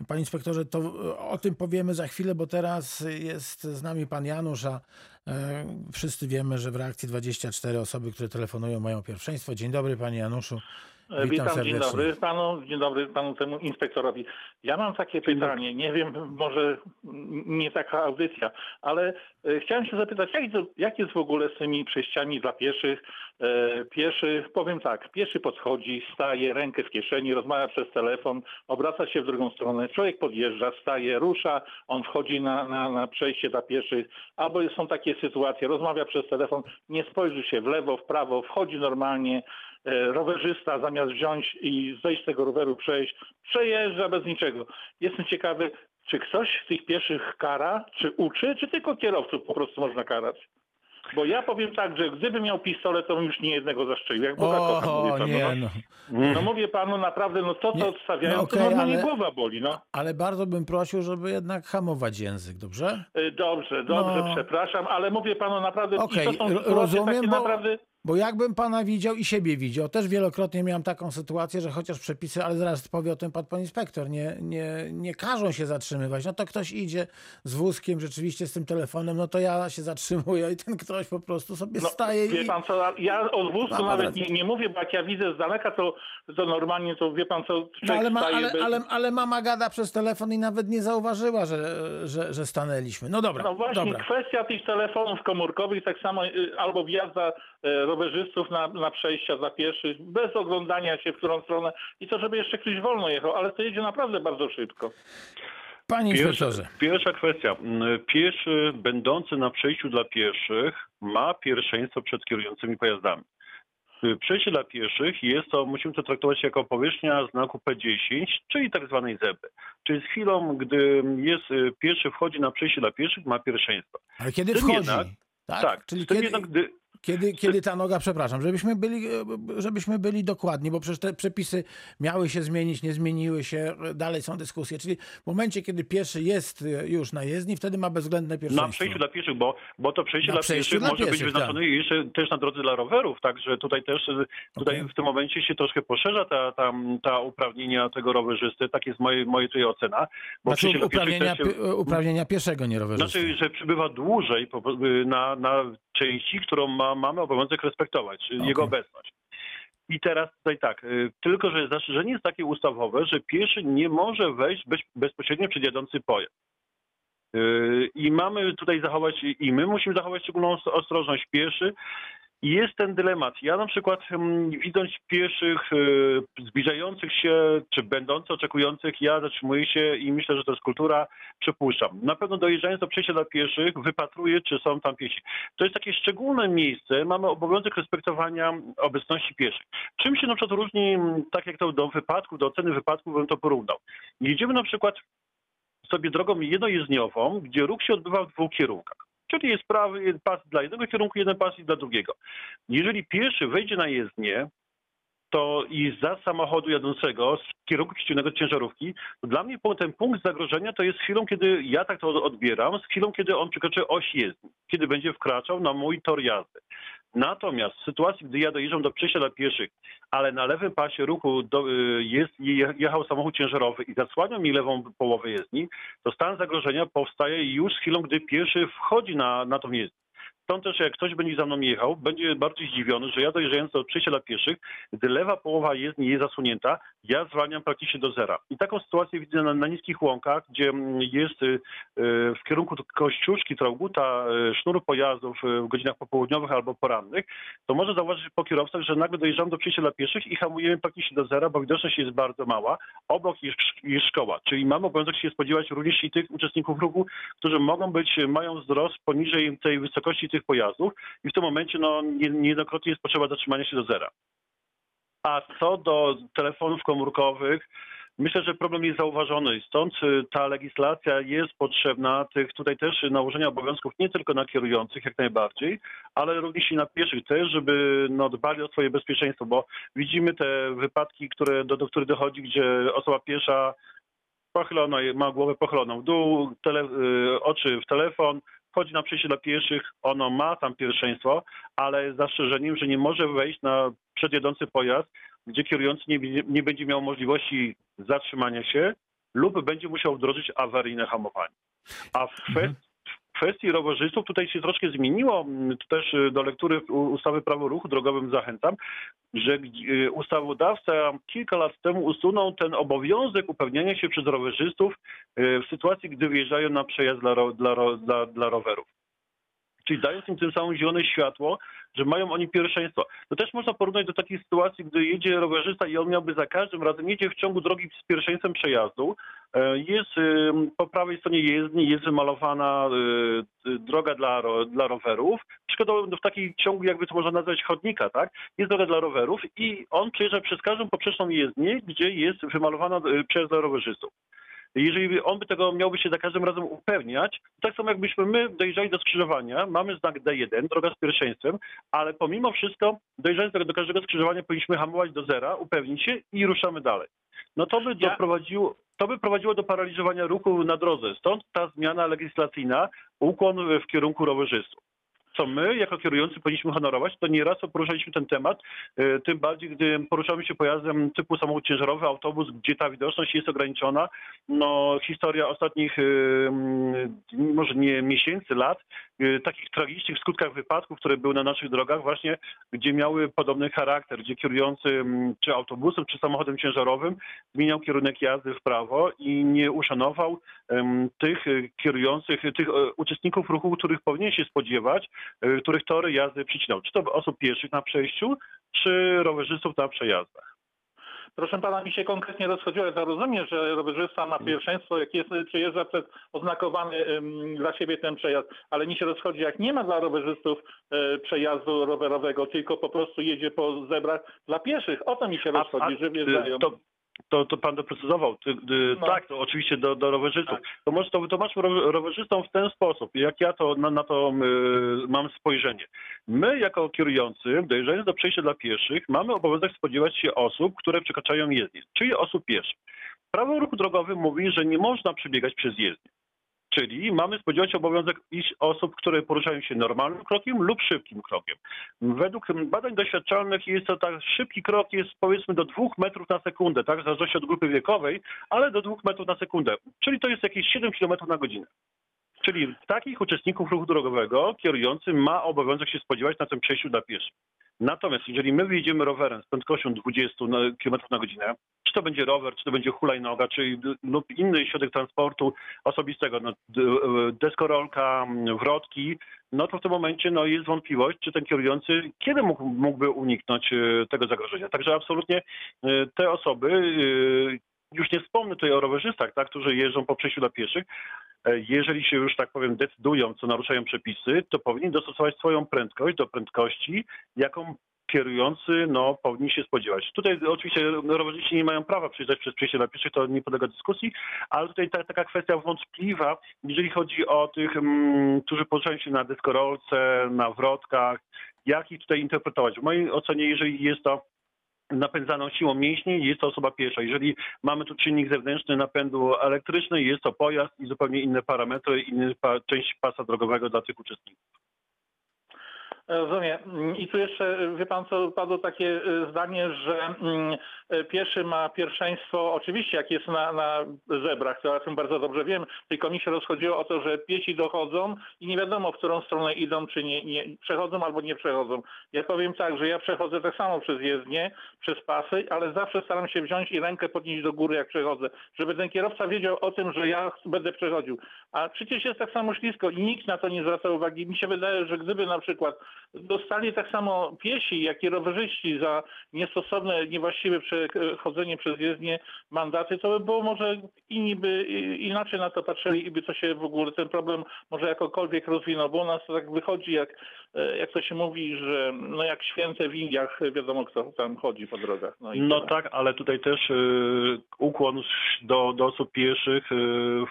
panie inspektorze, to e, o tym powiemy za chwilę, bo teraz jest z nami pan Janusz, a e, wszyscy wiemy, że w reakcji 24 osoby, które telefonują, mają pierwszeństwo. Dzień dobry, panie Januszu. E, Witam Witam, dzień dobry panu, dzień dobry panu temu inspektorowi. Ja mam takie pytanie, nie wiem, może nie taka audycja, ale e, chciałem się zapytać, jak, jak jest w ogóle z tymi przejściami dla pieszych? E, Pieszy, powiem tak, pieszy podchodzi, staje, rękę w kieszeni, rozmawia przez telefon, obraca się w drugą stronę, człowiek podjeżdża, staje, rusza, on wchodzi na, na, na przejście dla pieszych, albo są takie sytuacje, rozmawia przez telefon, nie spojrzy się w lewo, w prawo, wchodzi normalnie, rowerzysta zamiast wziąć i zejść z tego roweru, przejść, przejeżdża bez niczego. Jestem ciekawy, czy ktoś z tych pieszych kara, czy uczy, czy tylko kierowców po prostu można karać? Bo ja powiem tak, że gdybym miał pistolet, to bym już nie jednego zastrzelił. Jak Boga kocham, mówię panu. nie, no. no. no mówię panu naprawdę, no to co odstawiają, no okej, to normalnie ale- głowa boli, no. Ale bardzo bym prosił, żeby jednak hamować język, dobrze? Y, Dobrze, dobrze, No. przepraszam, ale mówię panu naprawdę, i to są rozumiem, takie bo- naprawdę... Bo jakbym pana widział i siebie widział, też wielokrotnie miałem taką sytuację, że chociaż przepisy, ale zaraz powie o tym pan, pan inspektor, nie, nie, nie każą się zatrzymywać. No to ktoś idzie z wózkiem rzeczywiście z tym telefonem, no to ja się zatrzymuję i ten ktoś po prostu sobie No, staje wie i... pan co, ja o Ma wózku nawet nie, nie mówię, bo jak ja widzę z daleka, to, to normalnie, to wie pan co, No, ale, ma, staje ale, bez... ale, ale mama gada przez telefon i nawet nie zauważyła, że, że, że stanęliśmy. No dobra, No właśnie, dobra. kwestia tych telefonów komórkowych, tak samo y, albo wjazda e, rowerzystów na, na przejścia dla pieszych, bez oglądania się w którą stronę i to, żeby jeszcze ktoś wolno jechał, ale to jedzie naprawdę bardzo szybko. Panie Pierwsza, inspektorze, pierwsza kwestia. Pieszy będący na przejściu dla pieszych ma pierwszeństwo przed kierującymi pojazdami. Przejście dla pieszych jest to, musimy to traktować jako powierzchnia znaku P10, czyli tak zwanej zebry. Czyli z chwilą, gdy jest y, pieszy wchodzi na przejście dla pieszych, ma pierwszeństwo. ale kiedy wchodzi? jednak- tak? Tak, Czyli kiedy, jednak, gdy, Kiedy, kiedy ta noga, przepraszam, żebyśmy byli, żebyśmy byli dokładni, bo przecież te przepisy miały się zmienić, nie zmieniły się, dalej są dyskusje. Czyli w momencie, kiedy pieszy jest już na jezdni, wtedy ma bezwzględne pierwszeństwo. Na przejściu dla pieszych, bo, bo to przejście Na dla pieszych może być pieszych, wyznaczone jeszcze też na drodze dla rowerów, także tutaj też tutaj Okej. w tym momencie się troszkę poszerza ta, ta, ta uprawnienia tego rowerzysty, tak jest moje, moje tutaj ocena. Bo Znaczy pieszych uprawnienia, się- uprawnienia pieszego, nie rowerzysty. Znaczy, że przybywa dłużej po- na, na części, którą ma, mamy obowiązek respektować, czyli Okej. jego obecność. I teraz tutaj tak, y, tylko że zastrzeżenie jest takie ustawowe, że pieszy nie może wejść bez, bezpośrednio przed jadący pojazd. Y, I mamy tutaj zachować, i my musimy zachować szczególną os- ostrożność pieszy. Jest ten dylemat. Ja na przykład mm, widząc pieszych y, zbliżających się, czy będących, oczekujących, ja zatrzymuję się i myślę, że to jest kultura, przepuszczam. Na pewno dojeżdżając do przejścia dla pieszych, wypatruję, czy są tam piesi. To jest takie szczególne miejsce, mamy obowiązek respektowania obecności pieszych. Czym się na przykład różni, mm, tak jak to do wypadku, do oceny wypadku bym to porównał. Jedziemy na przykład sobie drogą jednojezdniową, gdzie ruch się odbywa w dwóch kierunkach. Czyli jest prawy pas dla jednego kierunku, jeden pas i dla drugiego. Jeżeli pieszy wejdzie na jezdnię, to i za samochodu jadącego z kierunku przeciwnego ciężarówki, to dla mnie ten punkt zagrożenia to jest chwilą, kiedy ja tak to odbieram, z chwilą, kiedy on przekroczy oś jezdni, kiedy będzie wkraczał na mój tor jazdy. Natomiast w sytuacji, gdy ja dojeżdżam do przejścia dla pieszych, ale na lewym pasie ruchu do, y, jest, je- jechał samochód ciężarowy i zasłania mi lewą połowę jezdni, to stan zagrożenia powstaje już z chwilą, gdy pieszy wchodzi na, na tą jezdnię. Stąd też jak ktoś będzie za mną jechał, będzie bardziej zdziwiony, że ja dojeżdżając do przejścia dla pieszych, gdy lewa połowa jezdni jest zasunięta, ja zwalniam praktycznie do zera. I taką sytuację widzę na, na niskich łąkach, gdzie mm, jest y, y, w kierunku Kościuszki, Trauguta, y, sznur pojazdów w godzinach popołudniowych albo porannych, to może zauważyć po kierowcach, że nagle dojeżdżam do przejścia dla pieszych i hamujemy praktycznie do zera, bo widoczność jest bardzo mała. Obok jest, jest szkoła, czyli mamy obowiązek się spodziewać również i tych uczestników ruchu, którzy mogą być, mają wzrost poniżej tej wysokości tych pojazdów i w tym momencie no, nie- niejednokrotnie jest potrzeba zatrzymania się do zera. A co do telefonów komórkowych, myślę, że problem jest zauważony. Stąd y, ta legislacja jest potrzebna, tych tutaj też nałożenia obowiązków nie tylko na kierujących jak najbardziej, ale również i na pieszych też, żeby no, dbali o swoje bezpieczeństwo, bo widzimy te wypadki, które, do, do których dochodzi, gdzie osoba piesza pochylona, ma głowę pochyloną w dół, tele, y, oczy w telefon, wchodzi na przejście dla pieszych, ono ma tam pierwszeństwo, ale z zastrzeżeniem, że nie może wejść na przedjadący pojazd, gdzie kierujący nie, nie będzie miał możliwości zatrzymania się lub będzie musiał wdrożyć awaryjne hamowanie. A w kwestii kwestii rowerzystów tutaj się troszkę zmieniło. Mm, Tu też y, do lektury ustawy Prawo ruchu drogowym zachęcam, że y, ustawodawca kilka lat temu usunął ten obowiązek upewniania się przez rowerzystów y, w sytuacji, gdy wyjeżdżają na przejazd dla, dla, dla, dla rowerów. Czyli dając im tym samym zielone światło, że mają oni pierwszeństwo. To też można porównać do takiej sytuacji, gdy jedzie rowerzysta i on miałby za każdym razem, jedzie w ciągu drogi z pierwszeństwem przejazdu, e, jest po prawej stronie jezdni, jest wymalowana y, droga dla, dla rowerów, przykładowo w takiej ciągu, jakby to można nazwać chodnika, tak? Jest droga dla rowerów i on przejeżdża przez każdą poprzeczną jezdnię, gdzie jest wymalowana y, przejazd dla rowerzystów. Jeżeli on by tego miałby się za każdym razem upewniać, tak samo jakbyśmy my dojeżdżali do skrzyżowania, mamy znak D1, droga z pierwszeństwem, ale pomimo wszystko dojeżdżając do, każdego skrzyżowania powinniśmy hamować do zera, upewnić się i ruszamy dalej. No to by doprowadziło, to by prowadziło do paraliżowania ruchu na drodze. Stąd ta zmiana legislacyjna, ukłon w kierunku rowerzystów. Co my jako kierujący powinniśmy honorować, to nieraz poruszaliśmy ten temat, e, tym bardziej, gdy poruszamy się pojazdem typu samochód ciężarowy, autobus, gdzie ta widoczność jest ograniczona. No, historia ostatnich, mm, może nie miesięcy, lat, e, takich tragicznych skutkach wypadków, które były na naszych drogach, właśnie gdzie miały podobny charakter, gdzie kierujący czy autobusem, czy samochodem ciężarowym zmieniał kierunek jazdy w prawo i nie uszanował tych kierujących, tych uczestników ruchu, których powinien się spodziewać, których tory jazdy przycinał. Czy to osób pieszych na przejściu, czy rowerzystów na przejazdach. Proszę pana, mi się konkretnie rozchodziło. Ja rozumiem, że rowerzysta ma pierwszeństwo, jak jest, przejeżdża przez oznakowany ym, dla siebie ten przejazd, ale mi się rozchodzi, jak nie ma dla rowerzystów e, przejazdu rowerowego, tylko po prostu jedzie po zebrach dla pieszych. O to mi się rozchodzi, że wjeżdżają. To, to, to pan doprecyzował. Ty, ty, No. Tak, to oczywiście do, do rowerzystów. Tak. To może to wytłumacz ro- rowerzystom w ten sposób, jak ja to na, na to y, mam spojrzenie. My jako kierujący, dojeżdżając do przejścia dla pieszych, mamy obowiązek spodziewać się osób, które przekraczają jezdnię, czyli osób pieszych. Prawo ruchu drogowym mówi, że nie można przebiegać przez jezdnię. Czyli mamy spodziewać się obowiązek iść osób, które poruszają się normalnym krokiem lub szybkim krokiem. Według badań doświadczalnych jest to tak, szybki krok jest powiedzmy do 2 metrów na sekundę, tak, w zależności od grupy wiekowej, ale do 2 metrów na sekundę. Czyli to jest jakieś 7 km na godzinę. Czyli takich uczestników ruchu drogowego kierujący ma obowiązek się spodziewać na tym przejściu dla pieszych. Natomiast jeżeli my wyjedziemy rowerem z prędkością 20 na- km na godzinę, czy to będzie rower, czy to będzie hulajnoga, czy lub inny środek transportu osobistego, no, deskorolka, m, wrotki, no to w tym momencie no, jest wątpliwość, czy ten kierujący kiedy mógł, mógłby uniknąć e, tego zagrożenia. Także absolutnie e, te osoby, e, już nie wspomnę tutaj o rowerzystach, tak, którzy jeżdżą po przejściu dla pieszych, e, jeżeli się już tak powiem decydują, co naruszają przepisy, to powinni dostosować swoją prędkość do prędkości, jaką kierujący no, powinni się spodziewać. Tutaj oczywiście rowerzyści nie mają prawa przejeżdżać przez przejście dla pieszych, to nie podlega dyskusji, ale tutaj ta, taka kwestia wątpliwa, jeżeli chodzi o tych, mm, którzy poruszają się na deskorolce, na wrotkach, jak ich tutaj interpretować. W mojej ocenie, jeżeli jest to napędzaną siłą mięśni, jest to osoba piesza. Jeżeli mamy tu czynnik zewnętrzny napędu elektryczny, jest to pojazd i zupełnie inne parametry, inna część pasa drogowego dla tych uczestników. Rozumiem. I tu jeszcze, wie pan co, padło takie e, zdanie, że mm, e, pieszy ma pierwszeństwo, oczywiście jak jest na, na zebrach, to o tym bardzo dobrze wiem, tylko mi się rozchodziło o to, że piesi dochodzą i nie wiadomo, w którą stronę idą, czy nie, nie przechodzą albo nie przechodzą. Ja powiem tak, że ja przechodzę tak samo przez jezdnię, przez pasy, ale zawsze staram się wziąć i rękę podnieść do góry, jak przechodzę, żeby ten kierowca wiedział o tym, że ja będę przechodził. A przecież jest tak samo ślisko i nikt na to nie zwraca uwagi. Mi się wydaje, że gdyby na przykład dostali tak samo piesi, jak i rowerzyści za niestosowne, niewłaściwe przechodzenie przez jezdnię mandaty, to by było może inni by inaczej na to patrzyli i by to się w ogóle ten problem może jakokolwiek rozwinął, bo u nas to tak wychodzi, jak, e, jak to się mówi, że no jak święte w Indiach, wiadomo kto tam chodzi po drogach. No, No tak, ale tutaj też y, ukłon do, do osób pieszych y,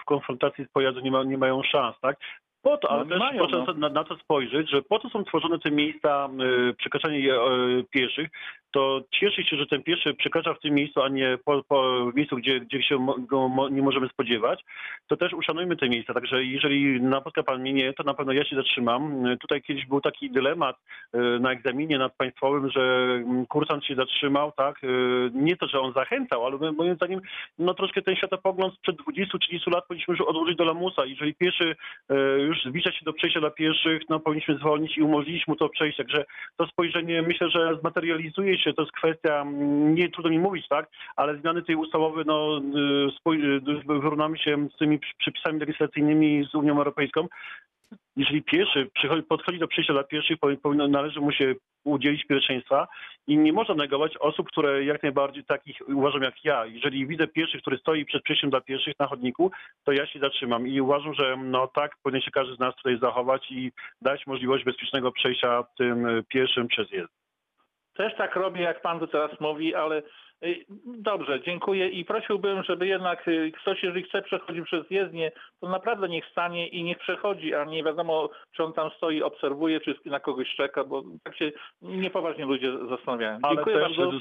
w konfrontacji z pojazdem nie, ma, nie mają szans, tak? Po to, No ale nie też mają, proszę no. na, na to spojrzeć, że po to są tworzone te miejsca y, przekraczania y, pieszych, to cieszy się, że ten pieszy przekracza w tym miejscu, a nie po, po miejscu, gdzie, gdzie się go mo, nie możemy spodziewać, to też uszanujmy te miejsca. Także jeżeli napotka pan mnie nie, to na pewno ja się zatrzymam. Tutaj kiedyś był taki dylemat y, na egzaminie nadpaństwowym, że mm, kursant się zatrzymał, tak? Y, Nie to, że on zachęcał, ale moim zdaniem no troszkę ten światopogląd sprzed 20-30 lat powinniśmy już odłożyć do lamusa. Jeżeli pieszy y, już zbliża się do przejścia dla pieszych, no powinniśmy zwolnić i umożliwić mu to przejście. Także to spojrzenie myślę, że zmaterializuje się, to jest kwestia, mm, nie trudno mi mówić, tak, ale zmiany tej ustawy, no y, y, wyrównamy się z tymi przepisami legislacyjnymi z Unią Europejską. Jeżeli pieszy podchodzi do przejścia dla pieszych, powi- powinno, należy mu się udzielić pierwszeństwa i nie można negować osób, które jak najbardziej takich uważam jak ja. Jeżeli widzę pieszych, który stoi przed przejściem dla pieszych na chodniku, to ja się zatrzymam i uważam, że no tak powinien się każdy z nas tutaj zachować i dać możliwość bezpiecznego przejścia tym y, pieszym przez jezdnię. Też tak robię, jak pan tu teraz mówi, ale y, dobrze, dziękuję i prosiłbym, żeby jednak y, ktoś, jeżeli chce przechodzić przez jezdnię, to naprawdę niech stanie i niech przechodzi, a nie wiadomo, czy on tam stoi, obserwuje, czy na kogoś czeka, bo tak się niepoważnie ludzie zastanawiają. Ale Dziękuję bardzo.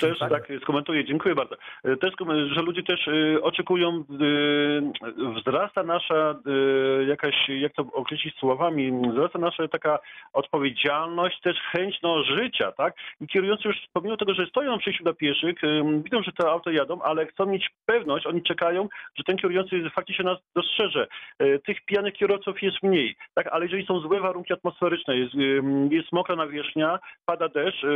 Też Tak. tak skomentuję, dziękuję bardzo. E, Też, że ludzie też e, oczekują, e, wzrasta nasza jakaś, jak to określić słowami, wzrasta nasza taka odpowiedzialność, też chęć no, życia, tak? I kierujący już pomimo tego, że stoją na przejściu dla pieszych, widzą, że te auta jadą, ale chcą mieć pewność, oni czekają, że ten kierujący faktycznie nas dostrzeże. Tych pijanych kierowców jest mniej, tak? Ale jeżeli są złe warunki atmosferyczne, jest, jest mokra nawierzchnia, pada deszcz,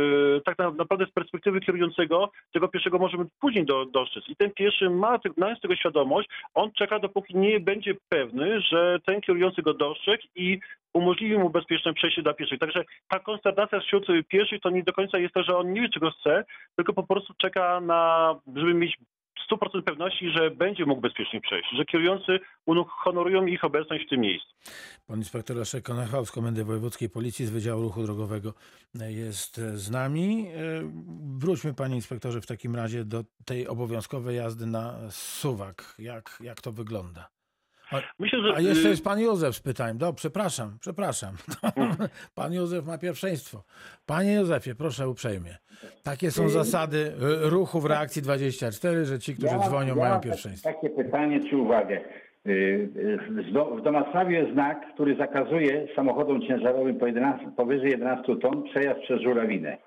tak na- naprawdę z perspektywy kierującego tego pieszego możemy później do, dostrzec. I ten pieszy ma, mając tego świadomość, on czeka, dopóki nie będzie pewny, że ten kierujący go dostrzegł i umożliwi mu bezpieczne przejście dla pieszych. Także ta konsternacja wśród pieszych to nie do końca jest to, że on nie wie, czego chce, tylko po prostu czeka na, żeby mieć 100% pewności, że będzie mógł bezpiecznie przejść, że kierujący honorują ich obecność w tym miejscu. Pan inspektor Leszek Konechał z Komendy Wojewódzkiej Policji z Wydziału Ruchu Drogowego jest z nami. E, Wróćmy, panie inspektorze, w takim razie do tej obowiązkowej jazdy na suwak. Jak, jak to wygląda? Myślę, że A jeszcze y, jest pan Józef z pytaniem. Do, przepraszam, przepraszam. Pan Józef ma pierwszeństwo. Panie Józefie, proszę uprzejmie. Takie są zasady y, ruchu w reakcji 24, że ci, którzy mam- dzwonią, ja mają pierwszeństwo. Takie pytanie czy uwagę. Y, y, w Domasławiu jest znak, który zakazuje samochodom ciężarowym po 11, powyżej 11 ton przejazd przez żurawinę.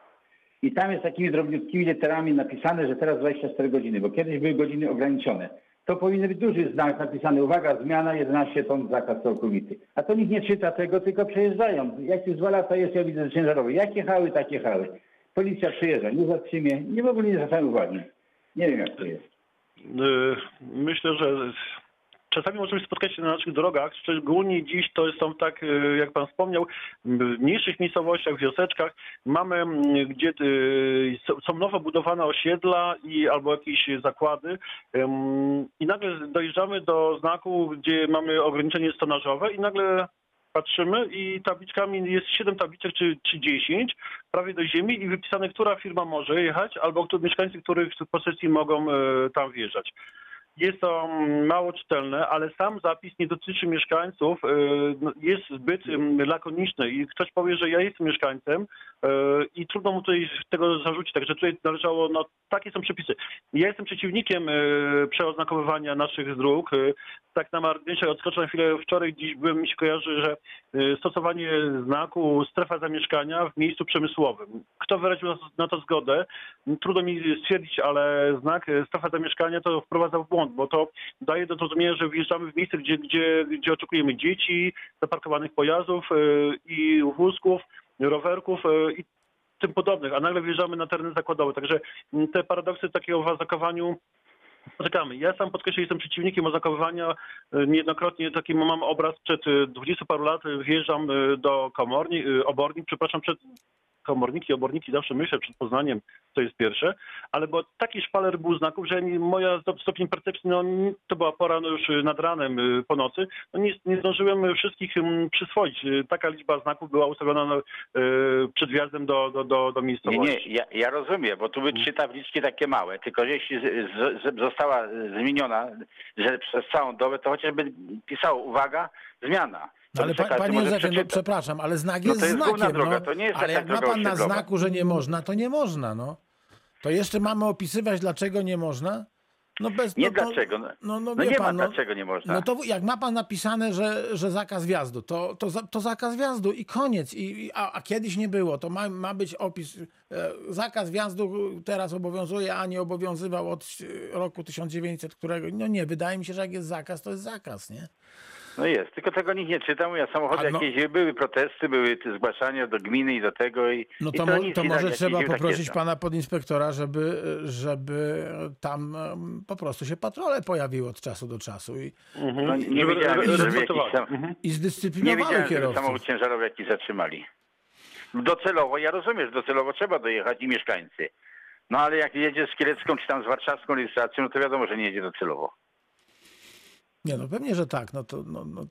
I tam jest takimi drobniutkimi literami napisane, że teraz 24 godziny, bo kiedyś były godziny ograniczone. To powinien być duży znak napisany, uwaga, zmiana 11 ton, zakaz całkowity. A to nikt nie czyta tego, tylko przejeżdżają. Jak już dwa lata jest, ja widzę że ciężarowe. Jak jechały, tak jechały. Policja przyjeżdża, nie zatrzymie, nie w ogóle nie zwracają uwagi. Nie wiem jak to jest. Y, Myślę, że czasami możemy spotkać się na naszych drogach, szczególnie dziś to są tak, y, jak pan wspomniał, w mniejszych miejscowościach, wioseczkach. Mamy, gdzie y, są- nowo budowane osiedla i albo jakieś zakłady i nagle dojeżdżamy do znaku, gdzie mamy ograniczenie stonażowe i nagle patrzymy i tabliczkami jest 7 tabliczek czy, czy 10 prawie do ziemi i wypisane, która firma może jechać albo mieszkańcy, których w posesji mogą e, tam wjeżdżać. Jest to mało czytelne, ale sam zapis nie dotyczy mieszkańców, e, no, jest zbyt lakoniczny i ktoś powie, że ja jestem mieszkańcem e, i trudno mu tutaj tego zarzucić, także tutaj należało, no takie są przepisy. Ja jestem przeciwnikiem e, przeoznakowywania naszych dróg. Tak na marginesie odskoczę na chwilę. Wczoraj dziś byłem, mi się kojarzy, że stosowanie znaku strefa zamieszkania w miejscu przemysłowym. Kto wyraził na to- zgodę? Trudno mi stwierdzić, ale znak strefa zamieszkania to wprowadza w błąd, bo to daje do zrozumienia, że wjeżdżamy w miejsce, gdzie, gdzie, gdzie oczekujemy dzieci, zaparkowanych pojazdów e, i wózków, rowerków e, i tym podobnych, a nagle wjeżdżamy na tereny zakładowe. Także te paradoksy takiego w zakowaniu Czekamy. Ja sam podkreślę, jestem przeciwnikiem oznakowywania. E, Niejednokrotnie taki mam obraz przed e, 20 paru lat wjeżdżam do komorni, obornik, przepraszam, przed komorniki, oborniki zawsze myślę przed Poznaniem, to jest pierwsze, ale bo taki szpaler był znaków, że nie- moja sto- stopień percepcji, no nie- to była pora no już nad ranem, y, po nocy, no nie, nie zdążyłem wszystkich przyswoić. Y, Taka liczba znaków była ustawiona no, y, przed wjazdem do, do, do, do Nie, miejscowości. nie, ja, ja rozumiem, bo tu były trzy tabliczki takie małe, tylko jeśli z, z, została zmieniona, że przez całą dobę, to chociażby pisało, uwaga, zmiana. No, ale pa, panie Józefie, no, przepraszam, ale znak No jest, to jest znakiem. droga, no. ale jak ma pan na znaku, że nie można, to nie można, no. To jeszcze mamy opisywać, dlaczego nie można? No bez, Nie no, dlaczego. No, No, no, no nie pan, ma no, dlaczego nie można. No to jak ma pan napisane, że, że zakaz wjazdu, to, to, za- to zakaz wjazdu i koniec. I, i, a, a kiedyś nie było. To ma, ma być opis. E, zakaz wjazdu teraz obowiązuje, a nie obowiązywał od e, roku 1900, którego. No nie, wydaje mi się, że jak jest zakaz, to jest zakaz, nie? No jest, tylko tego nikt nie czytał, ja samochody A no- jakieś były protesty, były te zgłaszania do gminy i do tego i No i to, mo, to nie może tak, trzeba tak poprosić jest. pana podinspektora, żeby, żeby tam po prostu się patrole pojawiły od czasu do czasu i, Mhm. No, nie żeby- żeby jakiś notowali. sam- Mhm. i Nie zdyscyplinowały że kierowców. samochód ciężarowy jakiś zatrzymali. Docelowo, ja rozumiem, że docelowo trzeba dojechać i mieszkańcy. No ale jak jedzie z kielecką czy tam z warszawską rejestracją, no to wiadomo, że nie jedzie docelowo. Nie, no pewnie, że tak. No to, no, no.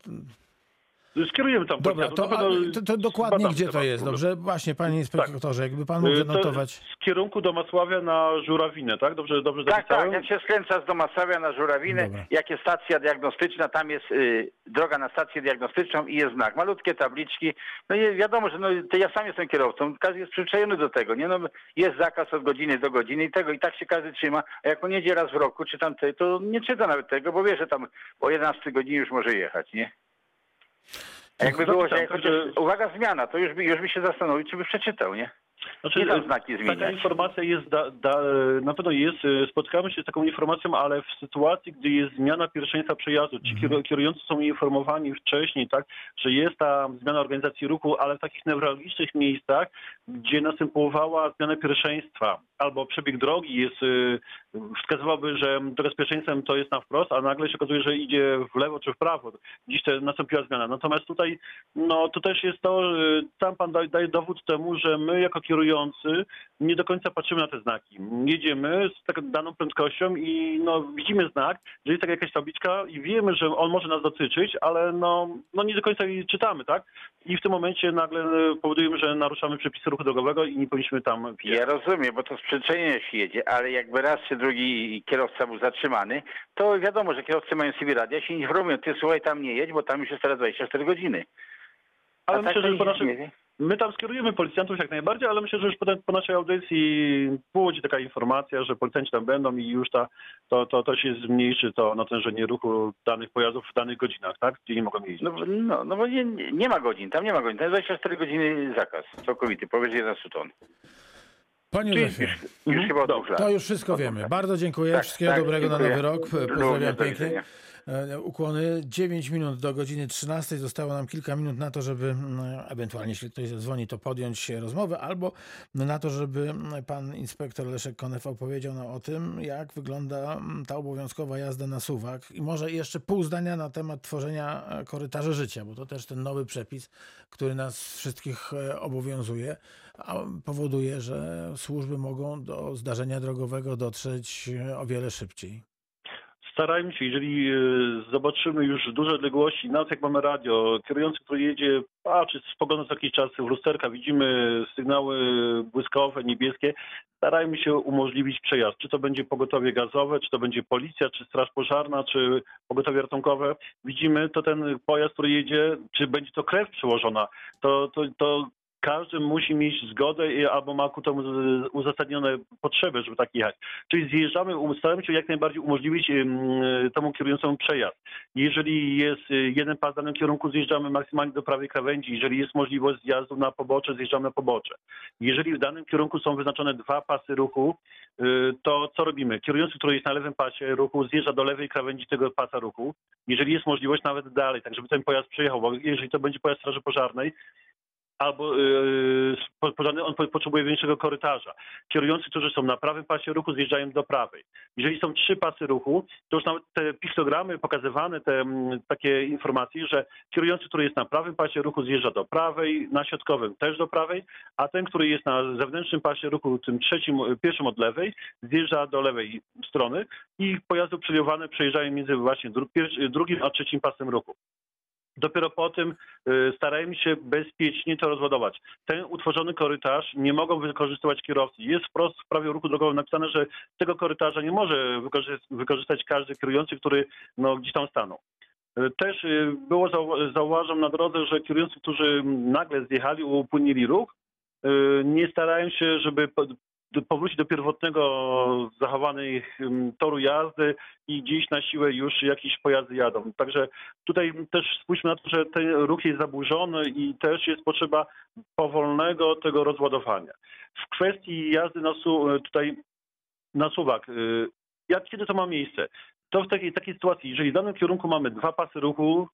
Skierujemy tam Dobra, to, pewno a, to, to dokładnie gdzie to jest? Dobrze, właśnie panie inspektorze, jakby pan mógł Y, to zanotować. Z kierunku do Masławia na Żurawinę, tak? Dobrze, dobrze Tak, zapisałem? tak, jak się skręca z Domasławia na Żurawinę, Dobra. jak jest stacja diagnostyczna, tam jest y, droga na stację diagnostyczną i jest znak. Malutkie tabliczki. No i wiadomo, że no, to ja sam jestem kierowcą, każdy jest przyzwyczajony do tego, nie? No, jest zakaz od godziny do godziny i tego i tak się każdy trzyma, a jak on jedzie raz w roku czy tam te, to nie czyta nawet tego, bo wie, że tam po 11 godzinie już może jechać, nie? A jakby było, że chociaż, uwaga, zmiana, to już by, już by się zastanowił, czy by przeczytał, nie? Znaczy, Nie tam e, znaki Taka zmieniać. informacja jest, da, da, na pewno jest, e, spotkamy się z taką informacją, ale w sytuacji, gdy jest zmiana pierwszeństwa przejazdu, ci Mhm. kieru- kierujący są informowani wcześniej, tak, że jest ta zmiana organizacji ruchu, ale w takich newralgicznych miejscach, gdzie następowała zmiana pierwszeństwa, albo przebieg drogi jest, e, wskazywałby, że to bezpieczeństwem to jest na wprost, a nagle się okazuje, że idzie w lewo czy w prawo. Dziś te nastąpiła zmiana. Natomiast tutaj, no to też jest to, sam pan daje, dowód temu, że my jako kierujący nie do końca patrzymy na te znaki. Jedziemy z taką daną prędkością i no, widzimy znak, że jest taka jakaś tabliczka i wiemy, że on może nas dotyczyć, ale no, no nie do końca jej czytamy, tak? I w tym momencie nagle e, powodujemy, że naruszamy przepisy ruchu drogowego i nie powinniśmy tam wjechać. Ja rozumiem, bo to z przyzwyczajenia się jedzie, ale jakby raz czy drugi kierowca był zatrzymany, to wiadomo, że kierowcy mają sobie radia, się informują, ty słuchaj, tam nie jedź, bo tam już jest teraz 24 godziny. Ale A myślę, tak że po naszym. My tam skierujemy policjantów jak najbardziej, ale myślę, że już po, po naszej audycji pójdzie taka informacja, że policjanci tam będą i już ta, to, to, to się zmniejszy to natężenie ruchu danych pojazdów w danych godzinach, tak? Gdzie nie mogą jeździć. No, bo- no, no bo nie, nie ma godzin, tam nie ma godzin, tam jest 24 godziny zakaz całkowity, powyżej 11 ton. Panie Józefie, już, już chyba lat. to już wszystko wiemy. Bardzo dziękuję. Tak, Wszystkiego tak, dobrego na dziękuję. nowy rok. Pozdrawiam do pięknie. E, Ukłony. 9 minut do godziny 13. Zostało nam kilka minut na to, żeby mm, ewentualnie, jeśli ktoś zadzwoni, to podjąć rozmowę, albo na to, żeby pan inspektor Leszek Konew opowiedział nam o tym, jak wygląda mm, ta obowiązkowa jazda na suwak. I może jeszcze pół zdania na temat tworzenia e, korytarzy życia, bo to też ten nowy przepis, który nas wszystkich e, obowiązuje, a powoduje, że służby mogą do zdarzenia drogowego dotrzeć o wiele szybciej. Starajmy się, jeżeli e, zobaczymy już duże odległości, nawet jak mamy radio, kierujący, który jedzie, patrzy, spogląda co jakiś czas w lusterka, widzimy sygnały błyskowe, niebieskie, starajmy się umożliwić przejazd. Czy to będzie pogotowie gazowe, czy to będzie policja, czy straż pożarna, czy pogotowie ratunkowe. Widzimy, to ten pojazd, który jedzie, czy będzie to krew przełożona, to, to, to każdy musi mieć zgodę albo ma ku temu uzasadnione potrzeby, żeby tak jechać. Czyli zjeżdżamy, staramy się jak najbardziej umożliwić temu kierującemu przejazd. Jeżeli jest y, jeden pas w danym kierunku, zjeżdżamy maksymalnie do prawej krawędzi. Jeżeli jest możliwość zjazdu na pobocze, zjeżdżamy na pobocze. Jeżeli w danym kierunku są wyznaczone dwa pasy ruchu, y, to co robimy? Kierujący, który jest na lewym pasie ruchu, zjeżdża do lewej krawędzi tego pasa ruchu. Jeżeli jest możliwość, nawet dalej, tak żeby ten pojazd przejechał, bo jeżeli to będzie pojazd straży pożarnej, albo yy, on po- potrzebuje większego korytarza. Kierujący, którzy są na prawym pasie ruchu, zjeżdżają do prawej. Jeżeli są trzy pasy ruchu, to już nawet te piktogramy pokazywane, te mm, takie informacje, że kierujący, który jest na prawym pasie ruchu, zjeżdża do prawej, na środkowym też do prawej, a ten, który jest na zewnętrznym pasie ruchu, tym trzecim, pierwszym od lewej, zjeżdża do lewej strony i pojazdy uprzywilejowane przejeżdżają między właśnie dru, drugim a trzecim pasem ruchu. Dopiero po tym y, starajmy się bezpiecznie to rozładować. Ten utworzony korytarz nie mogą wykorzystywać kierowcy. Jest wprost w prawie ruchu drogowym napisane, że tego korytarza nie może wykorzy- wykorzystać każdy kierujący, który no, gdzieś tam stanął. Y, Też y, było, zau- zauważam na drodze, że kierujący, którzy nagle zjechali, upłynili ruch, nie starają się, żeby po- do- pierwotnego zachowanych toru jazdy i gdzieś na siłę już jakieś pojazdy jadą. Także tutaj też spójrzmy na to, że ten ruch jest zaburzony i też jest potrzeba powolnego tego rozładowania. W kwestii jazdy na su- tutaj na suwak, y, jak kiedy to ma miejsce? To w takiej, takiej sytuacji, jeżeli w danym kierunku mamy dwa pasy ruchu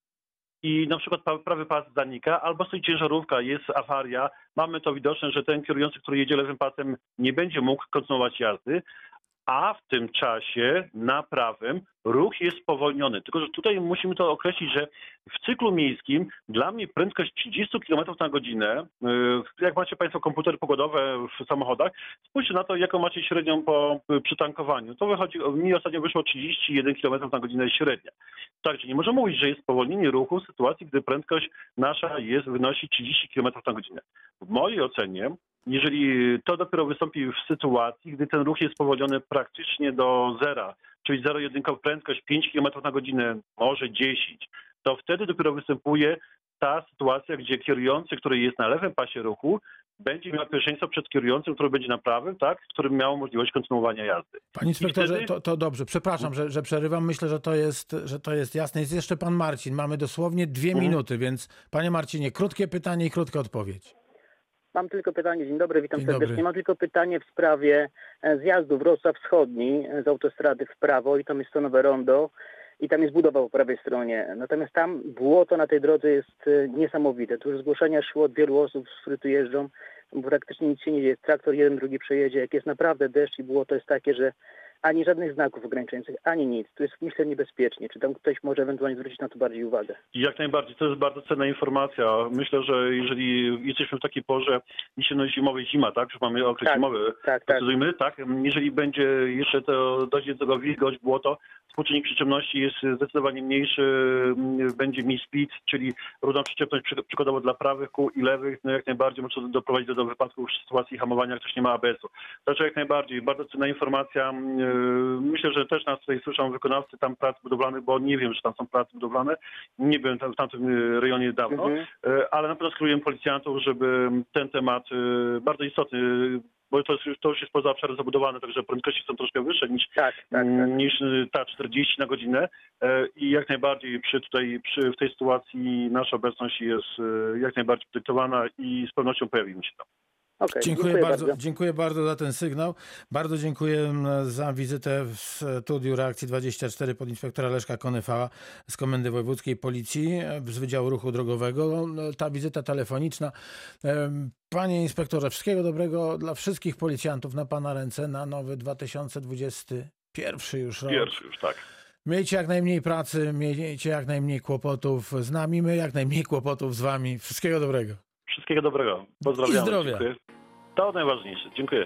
i na przykład prawy pas zanika, albo stoi ciężarówka, jest awaria, mamy to widoczne, że ten kierujący, który jedzie lewym pasem, nie będzie mógł kontynuować jazdy, a w tym czasie na prawym ruch jest spowolniony. Tylko, że tutaj musimy to określić, że w cyklu miejskim dla mnie prędkość 30 km na godzinę, yy, jak macie Państwo komputery pogodowe w samochodach, spójrzcie na to, jaką macie średnią po y, przytankowaniu. To wychodzi, mi ostatnio wyszło 31 km na godzinę średnia. Także nie możemy mówić, że jest spowolnienie ruchu w sytuacji, gdy prędkość nasza jest, wynosi 30 km na godzinę. W mojej ocenie, jeżeli to dopiero wystąpi w sytuacji, gdy ten ruch jest spowolniony praktycznie do zera, czyli zero-jedynkowa prędkość 5 km na godzinę, może 10, to wtedy dopiero występuje ta sytuacja, gdzie kierujący, który jest na lewym pasie ruchu, będzie miał pierwszeństwo przed kierującym, który będzie na prawym, tak, którym miał możliwość kontynuowania jazdy. Panie inspektorze, wtedy- to, to dobrze. Przepraszam, że, że przerywam. Myślę, że to, jest, że to jest jasne. Jest jeszcze pan Marcin. Mamy dosłownie dwie Mhm. minuty, więc panie Marcinie, krótkie pytanie i krótka odpowiedź. Mam tylko pytanie, dzień dobry, witam Dzień serdecznie. dobry. Mam tylko pytanie w sprawie e, zjazdu Wrocław Wschodni e, z autostrady w prawo i tam jest to nowe rondo i tam jest budowa po prawej stronie. Natomiast tam błoto na tej drodze jest e, niesamowite. Tu już zgłoszenia szło od wielu osób, które tu jeżdżą. bo Praktycznie nic się nie dzieje. Traktor jeden, drugi przejedzie. Jak jest naprawdę deszcz i błoto jest takie, że ani żadnych znaków ograniczających, ani nic. Tu jest myślę niebezpiecznie. Czy tam ktoś może ewentualnie zwrócić na to bardziej uwagę? Jak najbardziej, to jest bardzo cenna informacja. Myślę, że jeżeli jesteśmy w takiej porze jesienno zimowej zima, tak, że mamy okres Tak, zimowy, Tak, tak. tak, jeżeli będzie jeszcze to dojdzie do tego wilgoć, błoto, współczynnik przyczepności jest zdecydowanie mniejszy, m, będzie mi speed, czyli równa przyczepność przy- przykładowo dla prawych kół i lewych, no jak najbardziej może to doprowadzić do, do wypadków w sytuacji hamowania, jak ktoś nie ma ABS-u. Także jak najbardziej, bardzo cenna informacja. Myślę, że też nas tutaj słyszą wykonawcy tam prac budowlanych, bo nie wiem, czy tam są prace budowlane. Nie byłem tam w tamtym y, rejonie dawno. Mhm. E, ale na pewno skierujemy policjantów, żeby ten temat e, bardzo istotny, bo to, to już jest poza obszarem zabudowane, także prędkości są troszkę wyższe niż, Tak, tak, tak. niż e, ta 40 na godzinę E, i jak najbardziej przy tutaj, przy, w tej sytuacji nasza obecność jest e, jak najbardziej dyktowana i z pewnością pojawimy się tam. Okej, Dziękuję, bardzo, dziękuję bardzo za ten sygnał. Bardzo dziękuję mm, za wizytę w studiu Reakcji 24 podinspektora Leszka Konyfała z Komendy Wojewódzkiej Policji e, z Wydziału Ruchu Drogowego. No, Ta wizyta telefoniczna. Panie inspektorze, wszystkiego dobrego dla wszystkich policjantów na Pana ręce na nowy 2021 już rok. Pierwszy już, tak. Miejcie jak najmniej pracy, miejcie jak najmniej kłopotów z nami, my jak najmniej kłopotów z Wami. Wszystkiego dobrego. Wszystkiego dobrego. Pozdrawiam. zdrowia. Dziękuję. To najważniejsze. Dziękuję.